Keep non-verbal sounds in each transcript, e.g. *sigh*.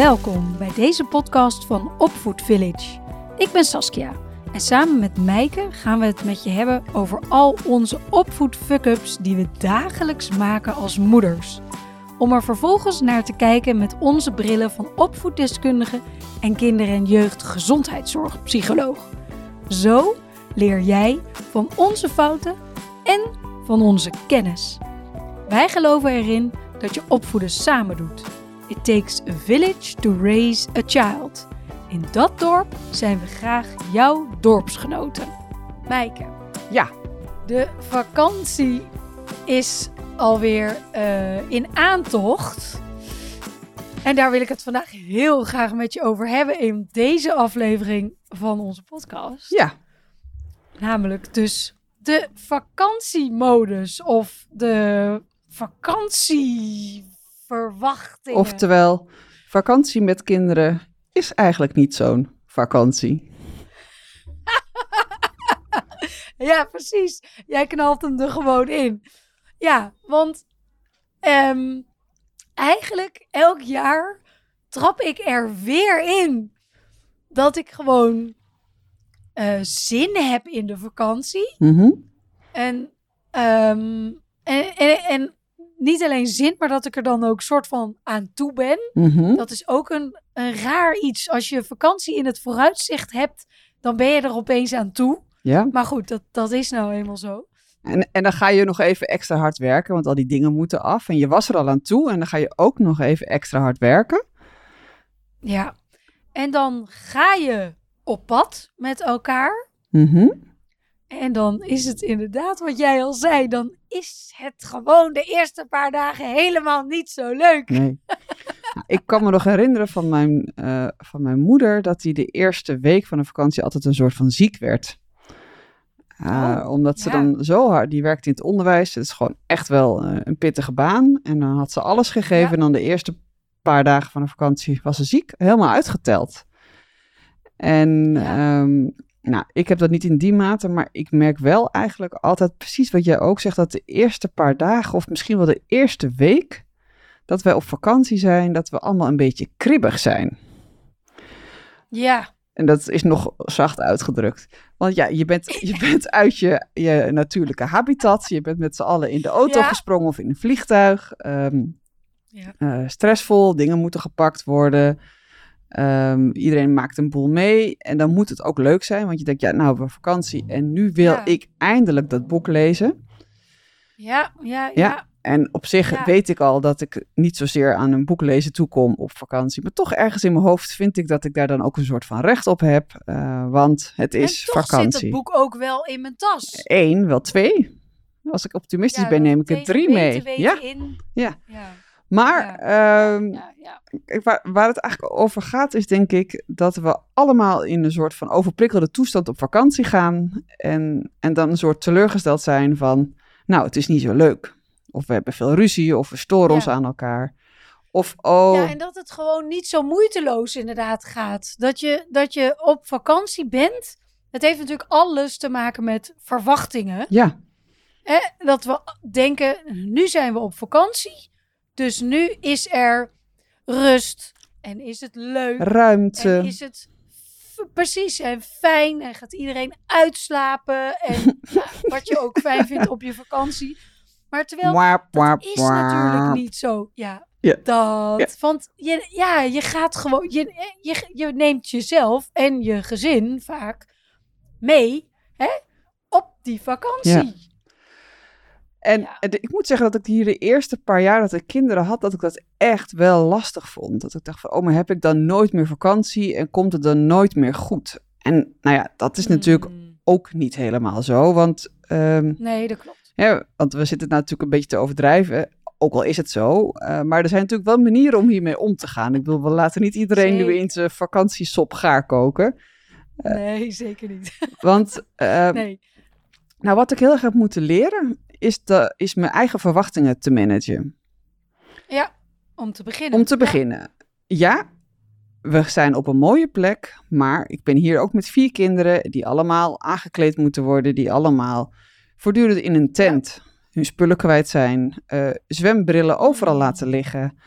Welkom bij deze podcast van Opvoed Village. Ik ben Saskia en samen met Meike gaan we het met je hebben over al onze opvoed fuck-ups die we dagelijks maken als moeders. Om er vervolgens naar te kijken met onze brillen van opvoeddeskundige en kinder- en jeugdgezondheidszorgpsycholoog. Zo leer jij van onze fouten en van onze kennis. Wij geloven erin dat je opvoeden samen doet. It takes a village to raise a child. In dat dorp zijn we graag jouw dorpsgenoten. Mijke. Ja. De vakantie is alweer uh, in aantocht. En daar wil ik het vandaag heel graag met je over hebben in deze aflevering van onze podcast. Ja. Namelijk dus de vakantiemodus of de Oftewel, vakantie met kinderen is eigenlijk niet zo'n vakantie. *laughs* ja, precies. Jij knalt hem er gewoon in. Ja, want um, eigenlijk elk jaar trap ik er weer in dat ik gewoon uh, zin heb in de vakantie. Mm -hmm. en, um, en, en, en, niet alleen zin, maar dat ik er dan ook soort van aan toe ben. Mm -hmm. Dat is ook een, een raar iets. Als je vakantie in het vooruitzicht hebt, dan ben je er opeens aan toe. Ja. Maar goed, dat, dat is nou eenmaal zo. En, en dan ga je nog even extra hard werken, want al die dingen moeten af. En je was er al aan toe en dan ga je ook nog even extra hard werken. Ja, en dan ga je op pad met elkaar. Mm -hmm. En dan is het inderdaad wat jij al zei, dan is het gewoon de eerste paar dagen helemaal niet zo leuk. Nee. *laughs* nou, ik kan me nog herinneren van mijn, uh, van mijn moeder dat hij de eerste week van de vakantie altijd een soort van ziek werd. Uh, oh, omdat ze ja. dan zo hard, die werkte in het onderwijs, het is gewoon echt wel uh, een pittige baan. En dan had ze alles gegeven ja. en dan de eerste paar dagen van de vakantie was ze ziek, helemaal uitgeteld. En ja. um, nou, ik heb dat niet in die mate, maar ik merk wel eigenlijk altijd precies wat jij ook zegt, dat de eerste paar dagen of misschien wel de eerste week dat wij op vakantie zijn, dat we allemaal een beetje kribbig zijn. Ja. En dat is nog zacht uitgedrukt. Want ja, je bent, je *laughs* bent uit je, je natuurlijke habitat. Je bent met z'n allen in de auto Ja. gesprongen of in een vliegtuig. Ehm, Ja. eh, stressvol, dingen moeten gepakt worden. Ehm, iedereen maakt een boel mee. En dan moet het ook leuk zijn. Want je denkt, ja, nou, we vakantie. En nu wil Ja. ik eindelijk dat boek lezen. Ja, ja, ja. Ja. En op zich Ja. weet ik al dat ik niet zozeer aan een boek lezen toekom op vakantie. Maar toch ergens in mijn hoofd vind ik dat ik daar dan ook een soort van recht op heb. eh, want het is en toch vakantie. zit het boek ook wel in mijn tas. Eén, wel twee. Als ik optimistisch ben, neem ik er drie mee. weten Ja, in. Ja. Ja, maar ehm, ja, ja. kijk, waar, waar het eigenlijk over gaat, is denk ik dat we allemaal in een soort van overprikkelde toestand op vakantie gaan. En, en dan een soort teleurgesteld zijn van, nou, het is niet zo leuk. Of we hebben veel ruzie, of we storen ons aan elkaar. Of, oh, Ja, en dat het gewoon niet zo moeiteloos inderdaad gaat. Dat je, dat je op vakantie bent. Het heeft natuurlijk alles te maken met verwachtingen. ja, Hè? Dat we denken, nu zijn we op vakantie. Dus nu is er rust. En is het leuk. ruimte. En is het precies en fijn. En gaat iedereen uitslapen. En *laughs* ja, wat je ook fijn vindt op je vakantie. Maar terwijl waap, dat is natuurlijk niet zo. Ja, Ja. dat. Want je, ja, je gaat gewoon. Je, je, je neemt jezelf en je gezin vaak mee hè, op die vakantie. En Ja. en de- ik moet zeggen dat ik hier de eerste paar jaar dat ik kinderen had, dat ik dat echt wel lastig vond. Dat ik dacht van, oh, maar heb ik dan nooit meer vakantie en komt het dan nooit meer goed? En nou ja, dat is natuurlijk Mm. ook niet helemaal zo, want, ehm, Nee, dat klopt. ja, want we zitten natuurlijk een beetje te overdrijven. Ook al is het zo, eh, maar er zijn natuurlijk wel manieren om hiermee om te gaan. Ik bedoel, we laten niet iedereen nu in zijn vakantiesop gaar koken. Nee, zeker niet. Want *laughs* eh, Nee. nou, wat ik heel erg heb moeten leren, is, de, is mijn eigen verwachtingen te managen. Ja, om te beginnen. Om te Ja. beginnen, ja, we zijn op een mooie plek, maar ik ben hier ook met vier kinderen die allemaal aangekleed moeten worden, die allemaal voortdurend in een tent hun spullen kwijt zijn, eh, zwembrillen overal Mm. laten liggen,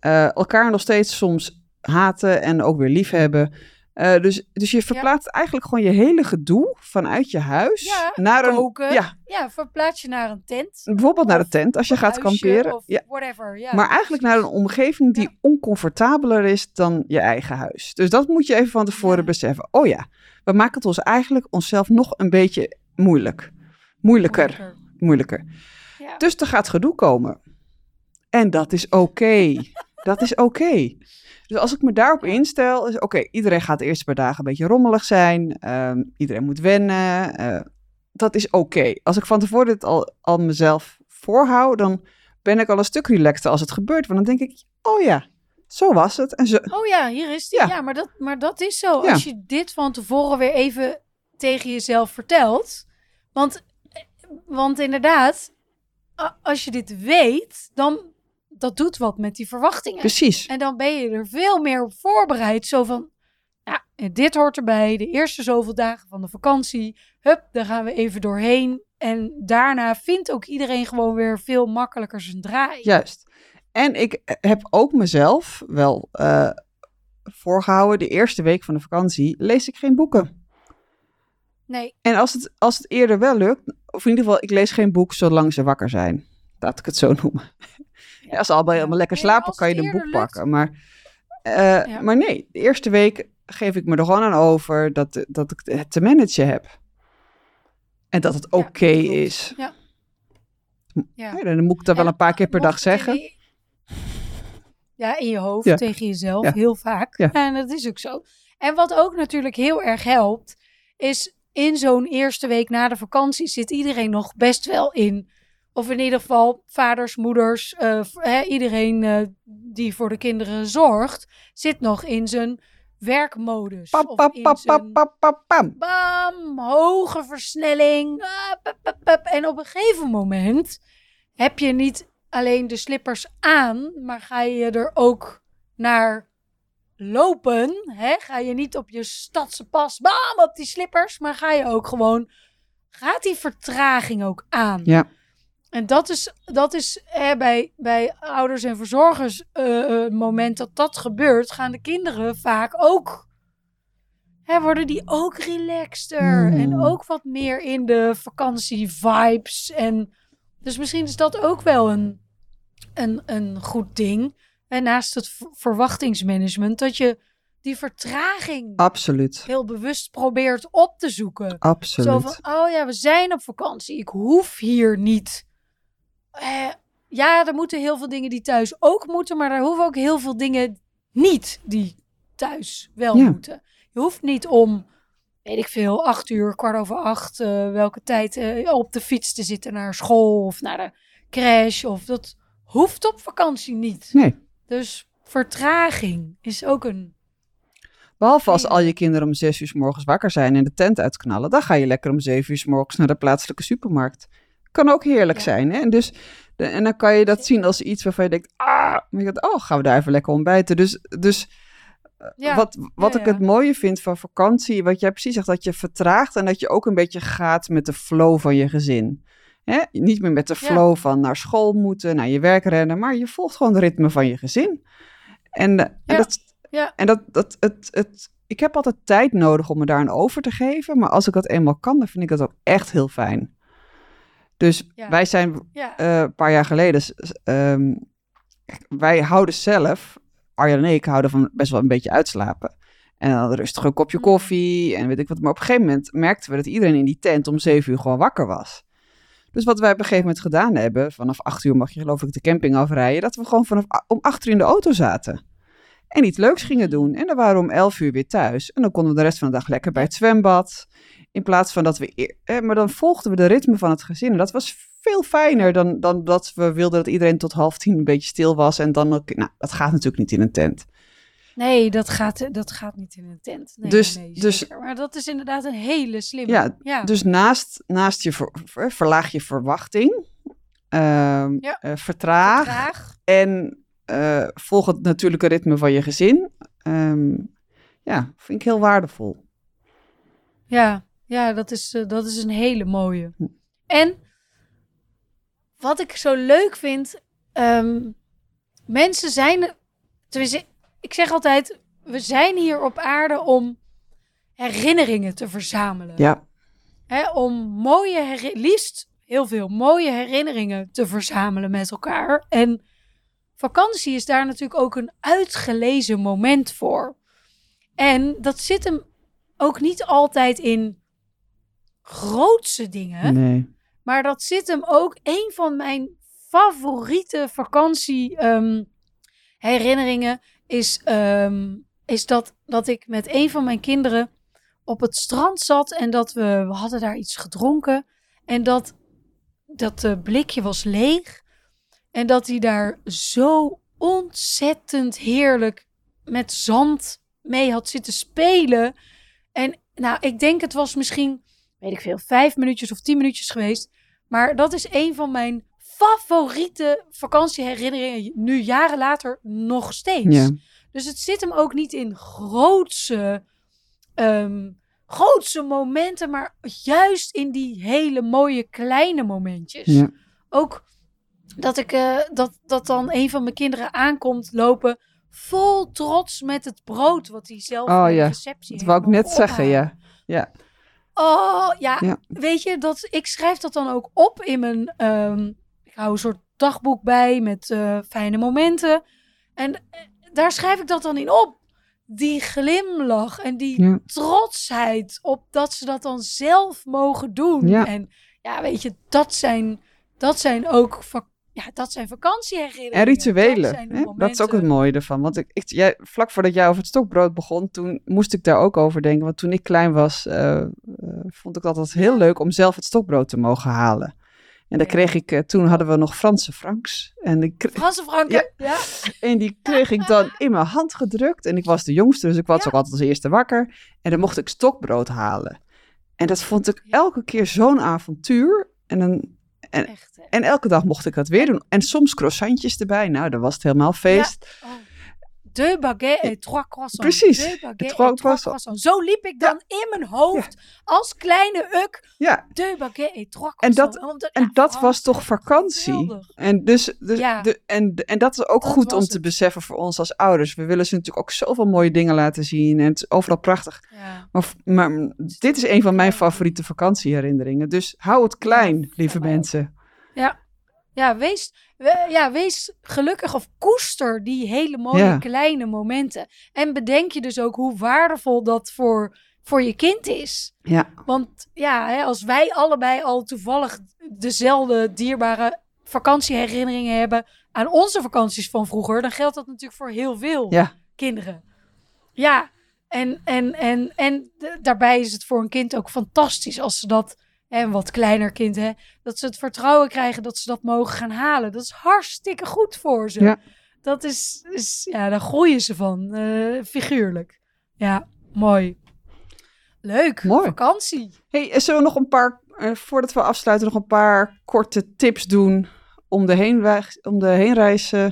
eh, elkaar nog steeds soms haten en ook weer liefhebben. Uh, dus, dus je verplaatst eigenlijk gewoon je hele gedoe vanuit je huis Ja, naar een. Ja, Ja, verplaats je naar een tent. bijvoorbeeld naar Of tent als je een gaat kamperen. Of Ja, whatever. Ja, maar eigenlijk naar een omgeving die oncomfortabeler is dan je eigen huis. Dus dat moet je even van tevoren beseffen. Oh ja, we maken het ons eigenlijk onszelf nog een beetje moeilijk. Moeilijker, moeilijker. Ja. Dus er gaat gedoe komen. En dat is oké. *laughs* dat is oké. Dus als ik me daarop instel, is oké, iedereen gaat de eerste paar dagen een beetje rommelig zijn. ehm, iedereen moet wennen. eh, dat is oké. Als ik van tevoren dit al, al mezelf voorhoud, dan ben ik al een stuk relaxter als het gebeurt. Want dan denk ik, oh ja, zo was het. En zo, Oh ja, hier is die. Ja. Ja, maar, dat, maar dat is zo. Ja. Als je dit van tevoren weer even tegen jezelf vertelt. Want, want inderdaad, als je dit weet, dan dat doet wat met die verwachtingen. precies. En dan ben je er veel meer op voorbereid. Zo van, ja, dit hoort erbij. De eerste zoveel dagen van de vakantie. Hup, daar gaan we even doorheen. En daarna vindt ook iedereen gewoon weer veel makkelijker zijn draai. Juist. En ik heb ook mezelf wel eh, voorgehouden, de eerste week van de vakantie lees ik geen boeken. Nee, En als het, als het eerder wel lukt, of in ieder geval, ik lees geen boek zolang ze wakker zijn. Laat ik het zo *laughs* noemen. Ja, als ze allemaal Ja. helemaal lekker slapen, kan je een boek pakken. Maar, eh, Ja. maar nee, de eerste week geef ik me er gewoon aan over dat, dat ik het te managen heb. En dat het oké is. Ja. Ja. Ja, dan moet ik dat wel En een paar keer per dag zeggen. je- Ja, in je hoofd, Ja. tegen jezelf, Ja. heel vaak. Ja. En dat is ook zo. En wat ook natuurlijk heel erg helpt, is in zo'n eerste week na de vakantie zit iedereen nog best wel in. Of in ieder geval vaders, moeders, eh, iedereen eh, die voor de kinderen zorgt, zit nog in zijn werkmodus. Pam, pam, pam, pam, pam, pam, pam. bam, hoge versnelling. ah. En op een gegeven moment heb je niet alleen de slippers aan, maar ga je er ook naar lopen. Hè? Ga je niet op je stadse pas, bam, op die slippers, maar ga je ook gewoon, gaat die vertraging ook aan. Ja. En dat is, dat is hè, bij, bij ouders en verzorgers eh, eh, het moment dat dat gebeurt, gaan de kinderen vaak ook, hè, worden die ook relaxter Hmm. en ook wat meer in de vakantie-vibes. En dus misschien is dat ook wel een, een, een goed ding. En naast het verwachtingsmanagement, dat je die vertraging Absoluut. heel bewust probeert op te zoeken. Absoluut. Zo van, oh ja, we zijn op vakantie. Ik hoef hier niet. Eh, ja, er moeten heel veel dingen die thuis ook moeten, maar er hoeven ook heel veel dingen niet die thuis wel Ja. moeten. Je hoeft niet om, weet ik veel, acht uur, kwart over acht, eh, welke tijd eh, op de fiets te zitten naar school of naar de crash. Of dat hoeft op vakantie niet. Nee. Dus vertraging is ook een. Behalve als al je kinderen om zes uur 's morgens wakker zijn en de tent uitknallen. Dan ga je lekker om zeven uur 's morgens naar de plaatselijke supermarkt. Kan ook heerlijk Ja. zijn. Hè? En, dus, de, en dan kan je dat zien als iets waarvan je denkt, ah, maar je denkt, oh, gaan we daar even lekker ontbijten. Dus, dus Ja, wat, wat ja, ik het mooie vind van vakantie, wat jij precies zegt, dat je vertraagt en dat je ook een beetje gaat met de flow van je gezin. Hè? Niet meer met de flow van naar school moeten, naar je werk rennen, maar je volgt gewoon het ritme van je gezin. En, eh, en dat, Ja. en dat, dat het, het, ik heb altijd tijd nodig om me daar aan over te geven, maar als ik dat eenmaal kan, dan vind ik dat ook echt heel fijn. Dus Ja. wij zijn Ja, eh, een paar jaar geleden. ehm, wij houden zelf, Arjan en ik houden van best wel een beetje uitslapen. En dan rustig een kopje Mm. koffie en weet ik wat. Maar op een gegeven moment merkten we dat iedereen in die tent om zeven uur gewoon wakker was. Dus wat wij op een gegeven moment gedaan hebben, vanaf acht uur mag je geloof ik de camping afrijden, dat we gewoon vanaf om acht uur in de auto zaten. En iets leuks gingen doen. En dan waren we om elf uur weer thuis. En dan konden we de rest van de dag lekker bij het zwembad. In plaats van dat we... eh, maar dan volgden we de ritme van het gezin. En dat was veel fijner dan, dan dat we wilden dat iedereen tot half tien een beetje stil was. En dan ook... Nou, dat gaat natuurlijk niet in een tent. Nee, dat gaat, dat gaat niet in een tent. Nee, Dus- nee, dus-. Maar dat is inderdaad een hele slimme. Ja, ja. Dus naast, naast je ver- ver- verlaag je verwachting. ehm, Ja. eh, vertraag. En eh, volg het natuurlijke ritme van je gezin. Ehm, ja, vind ik heel waardevol. Ja, ja dat, is, eh, dat is een hele mooie. En wat ik zo leuk vind, ehm, mensen zijn, tenminste, ik zeg altijd, we zijn hier op aarde om herinneringen te verzamelen. Ja, Hè, om mooie, liefst heel veel mooie herinneringen te verzamelen met elkaar. En vakantie is daar natuurlijk ook een uitgelezen moment voor. En dat zit hem ook niet altijd in grootse dingen. nee. Maar dat zit hem ook een van mijn favoriete vakantie ehm, herinneringen is, ehm, is dat, dat ik met een van mijn kinderen op het strand zat en dat we, we hadden daar iets gedronken en dat dat eh, blikje was leeg en dat hij daar zo ontzettend heerlijk met zand mee had zitten spelen. En nou, ik denk het was misschien, weet ik veel, vijf minuutjes of tien minuutjes geweest. Maar dat is een van mijn favoriete vakantieherinneringen, nu jaren later nog steeds. Ja. Dus het zit hem ook niet in grootse, ehm, grootse momenten, maar juist in die hele mooie kleine momentjes. Ja. Ook dat ik eh, dat, dat dan een van mijn kinderen aankomt lopen, vol trots met het brood wat hij zelf Oh ja, receptie Dat wou ik heeft net zeggen, ja. Ja, Oh ja, Ja. weet je, dat, ik schrijf dat dan ook op in mijn. ehm, ik hou een soort dagboek bij met eh, fijne momenten. En eh, daar schrijf ik dat dan in op. Die glimlach en die Ja. trotsheid op dat ze dat dan zelf mogen doen. Ja. En ja, weet je, dat zijn, dat zijn ook vak- ja, dat zijn vakantieherinneringen. En rituelen. Dat, dat is ook het mooie ervan. Want ik, ik, jij, vlak voordat jij over het stokbrood begon, toen moest ik daar ook over denken. Want toen ik klein was, eh, eh, vond ik het altijd heel leuk om zelf het stokbrood te mogen halen. En dan kreeg ik, eh, toen hadden we nog Franse franks. En, ik, Franse Franken, ja. en die kreeg ik dan in mijn hand gedrukt. En ik was de jongste, dus ik was Ja. ook altijd als eerste wakker. En dan mocht ik stokbrood halen. En dat vond ik elke keer zo'n avontuur. En dan Echt, hè. en elke dag mocht ik dat weer doen. En soms croissantjes erbij. Nou, dan was het helemaal feest. Oh. Deux baguettes et trois croissants. Precies, Deux baguettes trois croissants. croissants. Zo liep ik dan in mijn hoofd als kleine uk. Ja, Deux baguettes et trois En dat- croissants. Omdat- en ja, dat oh, was toch wat vakantie? geweldig. En, dus, dus de, en, en dat is ook Dat goed om te beseffen voor ons als ouders. We willen ze natuurlijk ook zoveel mooie dingen laten zien. En het is overal prachtig. Ja. Maar, maar dit is een van mijn favoriete vakantieherinneringen. Dus hou het klein, lieve mensen. Ja, wees, we- ja, wees gelukkig of koester die hele mooie Ja. kleine momenten. En bedenk je dus ook hoe waardevol dat voor, voor je kind is. Ja, Want ja, hè, als wij allebei al toevallig dezelfde dierbare vakantieherinneringen hebben aan onze vakanties van vroeger, dan geldt dat natuurlijk voor heel veel Ja. kinderen. Ja, en, en, en, en daarbij is het voor een kind ook fantastisch als ze dat, een wat kleiner kind, hè, dat ze het vertrouwen krijgen dat ze dat mogen gaan halen. Dat is hartstikke goed voor ze. Ja. Dat is, is, ja, daar groeien ze van, eh, figuurlijk. Ja, mooi. Leuk, Mooi. vakantie. Hey, zullen we nog een paar, eh, voordat we afsluiten, nog een paar korte tips doen om de, heenweg, om de heenreis eh,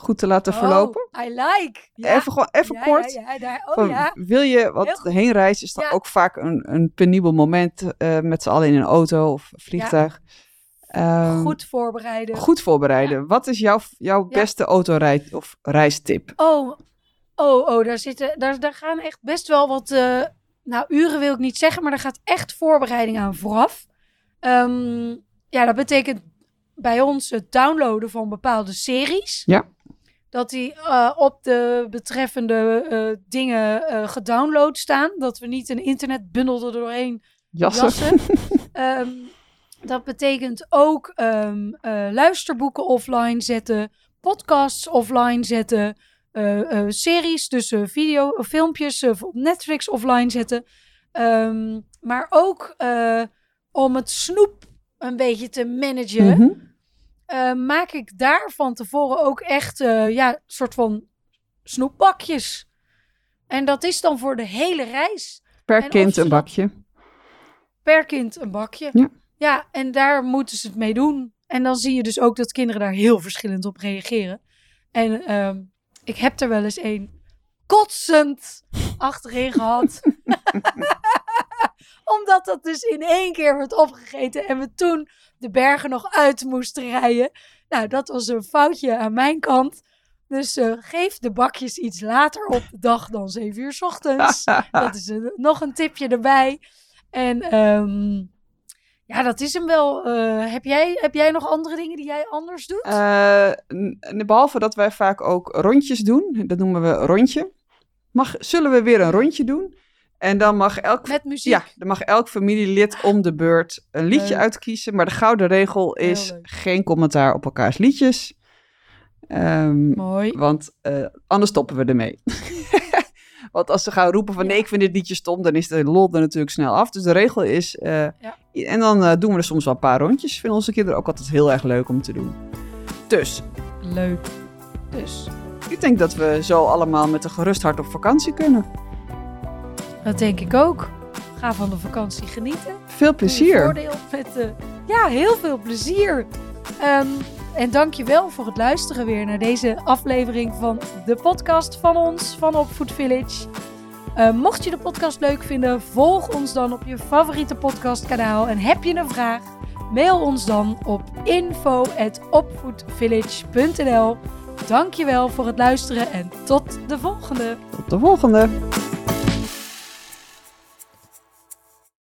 goed te laten verlopen? Oh, I like. Ja. Even, gewoon, even Ja, kort. Ja, daar, oh Van. Wil je, want Heel de heenreis is Ja. ook vaak een, een penibel moment eh, met z'n allen in een auto of vliegtuig. Ehm, Goed voorbereiden. goed voorbereiden. Wat is jouw, jouw beste autorij- of reistip? Oh, oh, oh, daar, zitten, daar, daar gaan echt best wel wat, eh, nou uren wil ik niet zeggen, maar daar gaat echt voorbereiding aan vooraf. Ehm, ja, dat betekent bij ons het downloaden van bepaalde series. Ja. Dat die eh, op de betreffende eh, dingen eh, gedownload staan. Dat we niet een internetbundel er doorheen Jassen? jassen. *laughs* Ehm, dat betekent ook ehm, eh, luisterboeken offline zetten, podcasts offline zetten, series, dus video, filmpjes op Netflix offline zetten. Ehm, maar ook om het snoep een beetje te managen, Mhm. Eh, maak ik daar van tevoren ook echt eh, ja, soort van snoepbakjes. En dat is dan voor de hele reis Per En kind een bakje. per kind een bakje. Ja. ja, en daar moeten ze het mee doen. En dan zie je dus ook dat kinderen daar heel verschillend op reageren. En ehm, ik heb er wel eens een kotsend achterin gehad. *laughs* *laughs* Omdat dat dus in één keer werd opgegeten en we toen de bergen nog uit moesten rijden. Nou, dat was een foutje aan mijn kant. Dus eh, geef de bakjes iets later op de dag dan 7 uur 's ochtends. *laughs* dat is een- nog een tipje erbij. En ehm, ja, dat is hem wel. Eh, heb, jij, heb jij nog andere dingen die jij anders doet? Eh, behalve dat wij vaak ook rondjes doen, dat noemen we rondje, mag, zullen we weer een rondje doen. En dan mag elk, Met muziek? ja, dan mag elk familielid om de beurt een liedje Leuk. uitkiezen. Maar de gouden regel is geen commentaar op elkaars liedjes. Ehm, Mooi. want eh, anders stoppen we ermee. *laughs* want als ze gaan roepen van Ja. nee, ik vind dit liedje stom, dan is de lol er natuurlijk snel af. Dus de regel is, eh, en dan eh, doen we er soms wel een paar rondjes. Vinden onze kinderen ook altijd heel erg leuk om te doen. Dus, Leuk. Dus, ik denk dat we zo allemaal met een gerust hart op vakantie kunnen. Dat denk ik ook. Ga van de vakantie genieten. Veel plezier. Voordeel met, eh, ja, heel veel plezier. Ehm, en dank je wel voor het luisteren weer naar deze aflevering van de podcast van ons, van Opvoed Village. Eh, mocht je de podcast leuk vinden, volg ons dan op je favoriete podcastkanaal. En heb je een vraag, mail ons dan op info.opvoedvillage.nl Dank je wel voor het luisteren en tot de volgende! Tot de volgende.